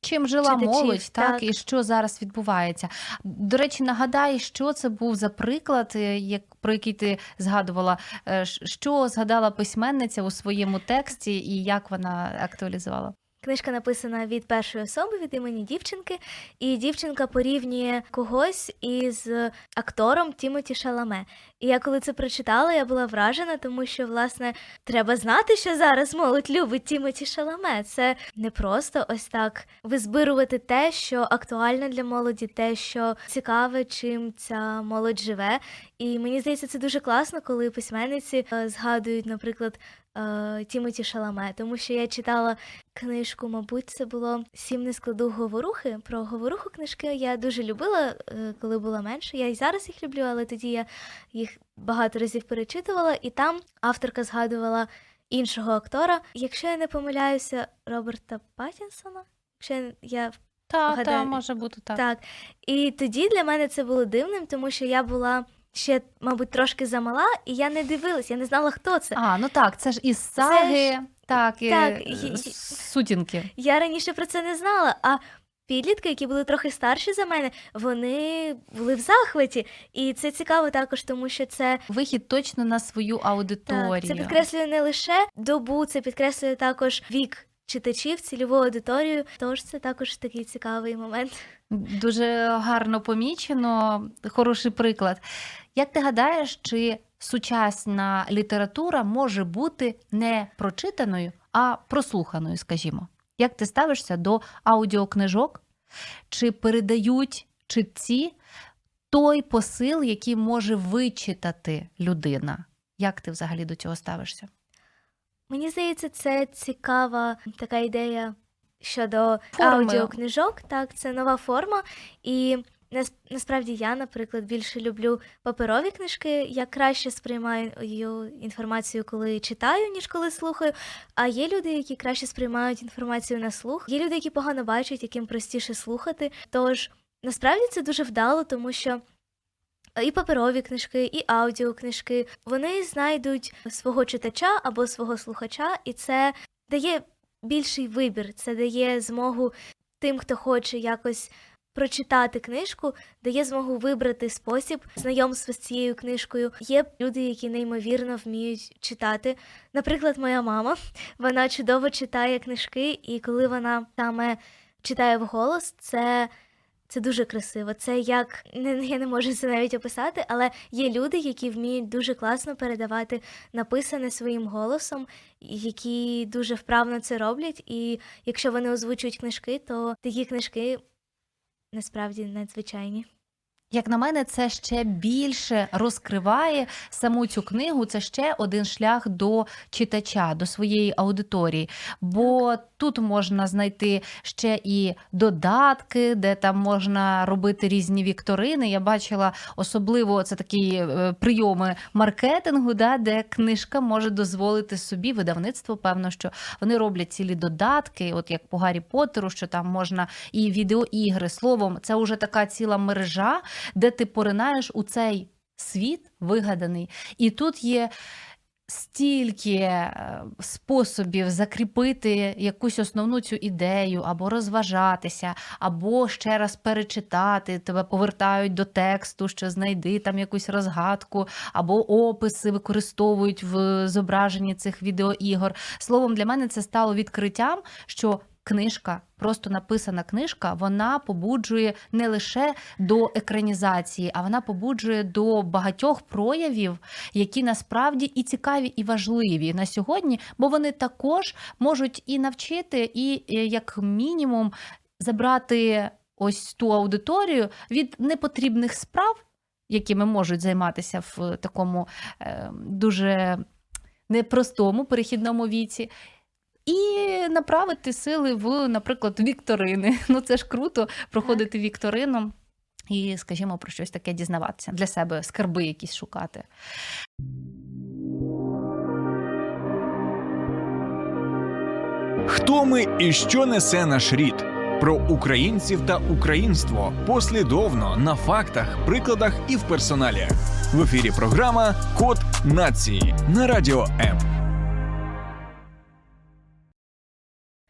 Чим жила Читачів, молодь, так, так. і що зараз відбувається. До речі, нагадай, що це був за приклад, е, як про який ти згадувала, е, що згадала письменниця у своєму тексті, і як вона актуалізувала? Книжка написана від першої особи, від імені дівчинки, і дівчинка порівнює когось із актором Тімоті Шаламе. І я коли це прочитала, я була вражена, тому що, власне, треба знати, що зараз молодь любить Тімоті Шаламе. Це не просто ось так визбирувати те, що актуально для молоді, те, що цікаве, чим ця молодь живе. І мені здається, це дуже класно, коли письменниці е, згадують, наприклад, е, Тімоті Шаламе, тому що я читала книжку, мабуть, це було сім не складу говорухи. Про говоруху книжки я дуже любила, е, коли була менше. Я і зараз їх люблю, але тоді я їх багато разів перечитувала, і там авторка згадувала іншого актора. Якщо я не помиляюся, Роберта Паттінсона. Якщо я- Так, Вгадаю. може бути так. так. І тоді для мене це було дивним, тому що я була ще, мабуть, трошки замала, і я не дивилась, я не знала, хто це. А, ну так, це ж із саги, так, і, так, і- сутінки. Я раніше про це не знала. А підлітки, які були трохи старші за мене, вони були в захваті. І це цікаво також, тому що це. Вихід точно на свою аудиторію. Так, це підкреслює не лише добу, це підкреслює також вік читачів, цільову аудиторію. Тож це також такий цікавий момент. Дуже гарно помічено, хороший приклад. Як ти гадаєш, чи сучасна література може бути не прочитаною, а прослуханою, скажімо? Як ти ставишся до аудіокнижок? Чи передають читці той посил, який може вичитати людина? Як ти взагалі до цього ставишся? Мені здається, це цікава така ідея щодо Форми. аудіокнижок. Так, це нова форма. І насправді я, наприклад, більше люблю паперові книжки. Я краще сприймаю інформацію, коли читаю, ніж коли слухаю. А є люди, які краще сприймають інформацію на слух. Є люди, які погано бачать, яким простіше слухати. Тож насправді це дуже вдало, тому що. І паперові книжки, і аудіокнижки вони знайдуть свого читача або свого слухача, і це дає більший вибір. Це дає змогу тим, хто хоче якось прочитати книжку, дає змогу вибрати спосіб знайомства з цією книжкою. Є люди, які неймовірно вміють читати. Наприклад, моя мама вона чудово читає книжки, і коли вона саме читає вголос, це. Це дуже красиво. Це як не я не можу це навіть описати, але є люди, які вміють дуже класно передавати написане своїм голосом, які дуже вправно це роблять. І якщо вони озвучують книжки, то такі книжки насправді надзвичайні. Як на мене, це ще більше розкриває саму цю книгу. Це ще один шлях до читача, до своєї аудиторії. Бо тут можна знайти ще і додатки, де там можна робити різні вікторини. Я бачила особливо це такі е, прийоми маркетингу, да, де книжка може дозволити собі видавництво. Певно, що вони роблять цілі додатки, от як по Гаррі Поттеру, що там можна і відеоігри. Словом, це вже така ціла мережа де ти поринаєш у цей світ вигаданий. І тут є стільки е, способів закріпити якусь основну цю ідею, або розважатися, або ще раз перечитати, тебе повертають до тексту, що знайди там якусь розгадку, або описи використовують в зображенні цих відеоігор. Словом, для мене це стало відкриттям, що книжка, просто написана книжка, вона побуджує не лише до екранізації, а вона побуджує до багатьох проявів, які насправді і цікаві, і важливі на сьогодні, бо вони також можуть і навчити, і е, як мінімум забрати ось ту аудиторію від непотрібних справ, якими можуть займатися в такому е, дуже непростому перехідному віці. І направити сили в, наприклад, вікторини. (laughs) Ну це ж круто проходити вікторину і, скажімо, про щось таке дізнаватися для себе, скарби якісь шукати. Хто ми і що несе наш рід? про українців та українство послідовно на фактах, прикладах і в персоналіях. В ефірі програма Код нації на радіо М.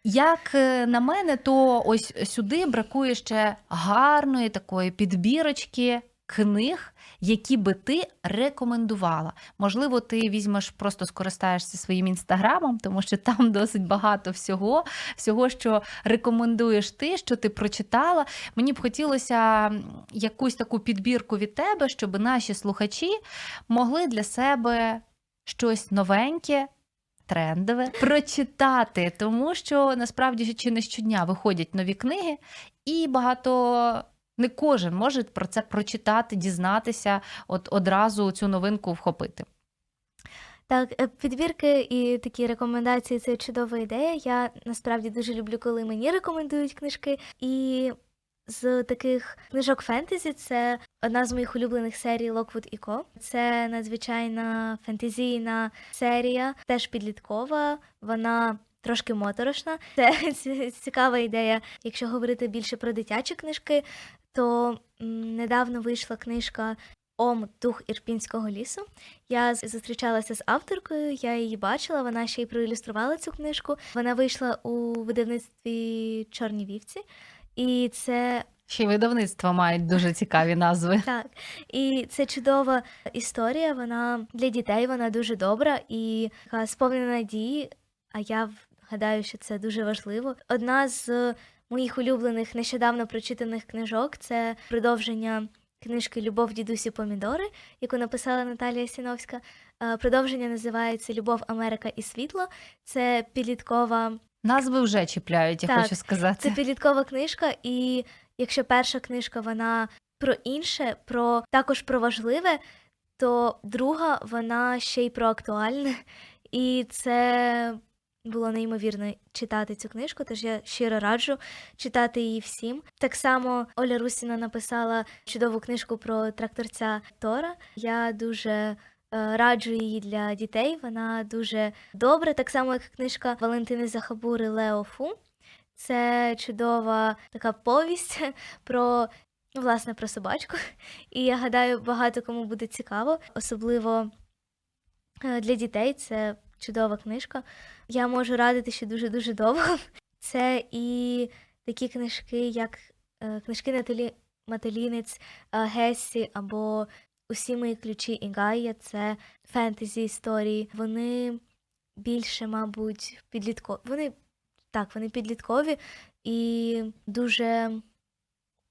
Як е, на мене, то ось сюди бракує ще гарної такої підбірочки книг, які би ти рекомендувала. Можливо, ти візьмеш, просто скористаєшся своїм інстаграмом, тому що там (laughs) досить багато всього, всього, що рекомендуєш ти, що ти прочитала. Мені б хотілося якусь таку підбірку від тебе, щоб наші слухачі могли для себе щось новеньке. Трендове прочитати, тому що насправді чи не щодня виходять нові книги, і багато не кожен може про це прочитати, дізнатися, от одразу цю новинку вхопити. Так, е, підбірки і такі рекомендації це чудова ідея. Я насправді дуже люблю, коли мені рекомендують книжки. І з таких книжок фентезі це одна з моїх улюблених серій Локвуд і Ко. Це надзвичайна фентезійна серія, теж підліткова. Вона трошки моторошна. Це (laughs) цікава ідея. Якщо говорити більше про дитячі книжки, то недавно вийшла книжка Ом Дух Ірпінського лісу. Я зустрічалася з авторкою, я її бачила, вона ще й проілюструвала цю книжку. Вона вийшла у видавництві Чорні вівці. І це Ще й видавництва мають дуже цікаві назви. (laughs) так, і це чудова історія. Вона для дітей вона дуже добра і сповнена надії. А я гадаю, що це дуже важливо. Одна з моїх улюблених нещодавно прочитаних книжок це продовження книжки Любов дідусі помідори, яку написала Наталія Сіновська. Е, Продовження називається Любов, Америка і світло. Це підліткова Назви вже чіпляють, я Так, хочу сказати. це підліткова книжка, і якщо перша книжка вона про інше, про також про важливе, то друга вона ще й про актуальне. І це було неймовірно читати цю книжку, тож я щиро раджу читати її всім. Так само Оля Русіна написала чудову книжку про тракторця Тора. Я дуже е, раджу її для дітей. Вона дуже добра, так само як книжка Валентини Захабури Лео Фу. Це чудова така повість (laughs) про ну, власне про собачку. (laughs) І я гадаю, багато кому буде цікаво, особливо е, для дітей. Це чудова книжка. Я можу радити ще дуже дуже довго. (laughs) Це і такі книжки, як е, книжки Наталі Маталінець е, Гессі або Усі мої ключі і Гайя. Це фентезі історії. Вони більше, мабуть, підліткові. Вони так, вони підліткові і дуже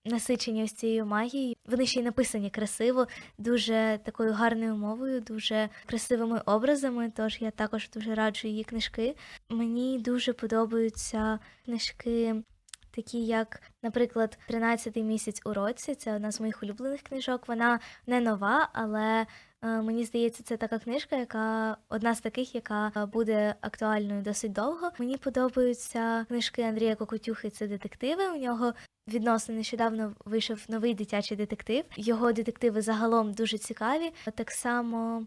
насичені ось цією магією. Вони ще й написані красиво, дуже такою гарною мовою, дуже красивими образами. Тож я також дуже раджу її книжки. Мені дуже подобаються книжки. Такі, як, наприклад, «13-й місяць у році, це одна з моїх улюблених книжок. Вона не нова, але мені здається, це така книжка, яка одна з таких, яка е, буде актуальною досить довго. Мені подобаються книжки Андрія Кокотюхи. Це детективи. У нього відносно нещодавно вийшов новий дитячий детектив. Його детективи загалом дуже цікаві. Так само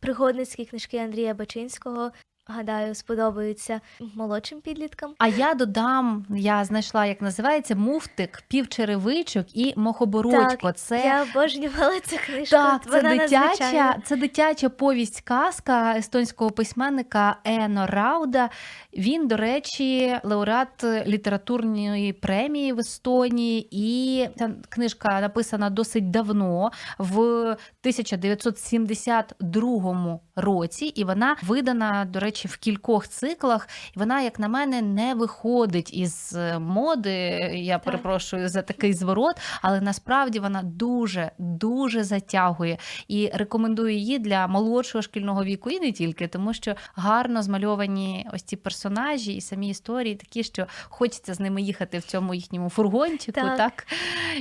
пригодницькі книжки Андрія Бачинського. Гадаю, сподобаються молодшим підліткам. А я додам, я знайшла, як називається муфтик, півчеревичок і мохобородько. це Я обожнювала цю книжку. Так, це Вона дитяча, надзвичайна. це дитяча повість казка естонського письменника Ено Рауда. Він, до речі, лауреат літературної премії в Естонії, і ця книжка написана досить давно, в 1972 році, і вона видана, до речі, в кількох циклах. І вона, як на мене, не виходить із е, моди. Я перепрошую за такий зворот, але насправді вона дуже дуже затягує і рекомендую її для молодшого шкільного віку, і не тільки, тому що гарно змальовані ось ці персонажі і самі історії такі, що хочеться з ними їхати в цьому їхньому фургончику, так, Так.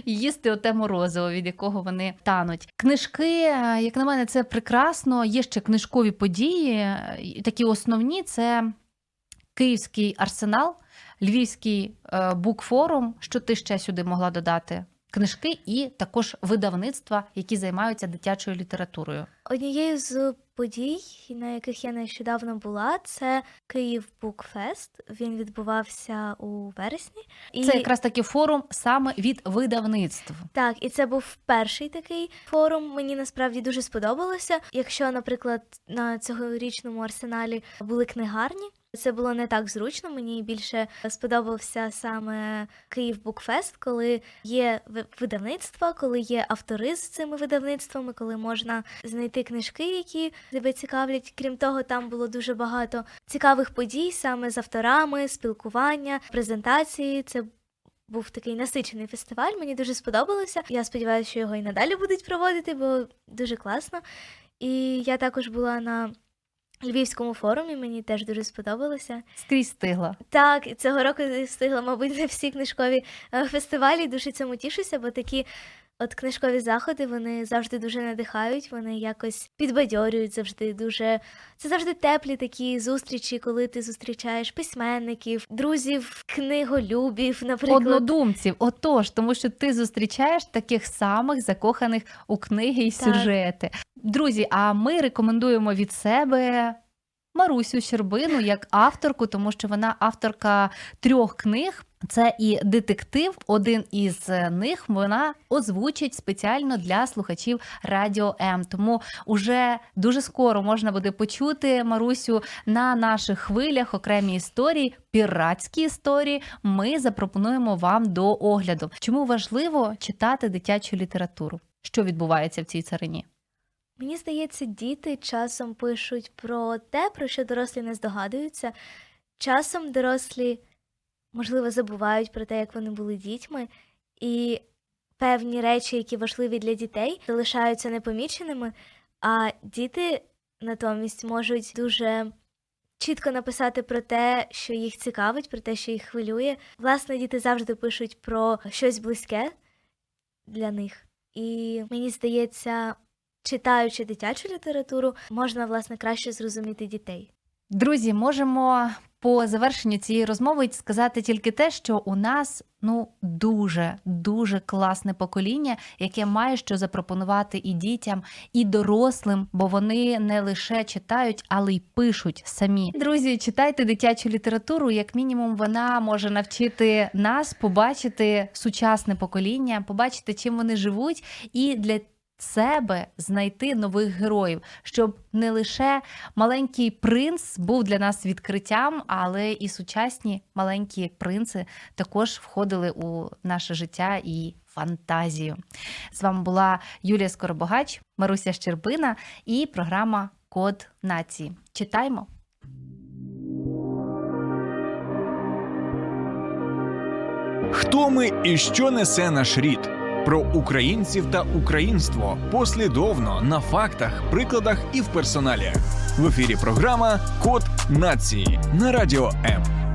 і їсти оте морозиво, від якого вони тануть. Книжки, е, як на мене, це прекрасно. Є ще книжкові події, е, такі основні це Київський арсенал, Львівський е, букфорум. Що ти ще сюди могла додати? Книжки і також видавництва, які займаються дитячою літературою. Однією з подій, на яких я нещодавно була, це Київ Букфест. Він відбувався у вересні. І... Це якраз таки форум саме від видавництв. Так, і це був перший такий форум. Мені насправді дуже сподобалося. Якщо, наприклад, на цьогорічному арсеналі були книгарні. Це було не так зручно. Мені більше сподобався саме Київ Букфест, коли є видавництва, коли є автори з цими видавництвами, коли можна знайти книжки, які тебе цікавлять. Крім того, там було дуже багато цікавих подій саме з авторами, спілкування, презентації. Це був такий насичений фестиваль. Мені дуже сподобалося. Я сподіваюся, що його і надалі будуть проводити, бо дуже класно. І я також була на Львівському форумі мені теж дуже сподобалося. Скрізь встигла. Так, цього року встигла, мабуть, на всі книжкові е, фестивалі. Дуже цьому тішуся, бо такі от книжкові заходи вони завжди дуже надихають, вони якось підбадьорюють завжди. Дуже це завжди теплі такі зустрічі, коли ти зустрічаєш письменників, друзів, книголюбів, наприклад. Однодумців. Отож, тому що ти зустрічаєш таких самих закоханих у книги і сюжети. Так. Друзі, а ми рекомендуємо від себе. Марусю Щербину як авторку, тому що вона авторка трьох книг. Це і детектив. Один із них вона озвучить спеціально для слухачів Радіо М. Тому уже дуже скоро можна буде почути Марусю на наших хвилях окремі історії, піратські історії. Ми запропонуємо вам до огляду. Чому важливо читати дитячу літературу? Що відбувається в цій царині? Мені здається, діти часом пишуть про те, про що дорослі не здогадуються. Часом дорослі, можливо, забувають про те, як вони були дітьми, і певні речі, які важливі для дітей, залишаються непоміченими, а діти натомість можуть дуже чітко написати про те, що їх цікавить, про те, що їх хвилює. Власне, діти завжди пишуть про щось близьке для них. І мені здається, читаючи дитячу літературу, можна власне краще зрозуміти дітей. Друзі, можемо по завершенню цієї розмови сказати тільки те, що у нас ну дуже дуже класне покоління, яке має що запропонувати і дітям, і дорослим, бо вони не лише читають, але й пишуть самі. Друзі, читайте дитячу літературу. Як мінімум, вона може навчити нас побачити сучасне покоління, побачити, чим вони живуть, і для себе знайти нових героїв, щоб не лише маленький принц був для нас відкриттям, але і сучасні маленькі принци також входили у наше життя і фантазію. З вами була Юлія Скоробогач, Маруся Щербина і програма Код нації. Читаймо. Хто ми і що несе наш рід? Про українців та українство послідовно на фактах, прикладах і в персоналі. В ефірі програма Код нації на радіо М.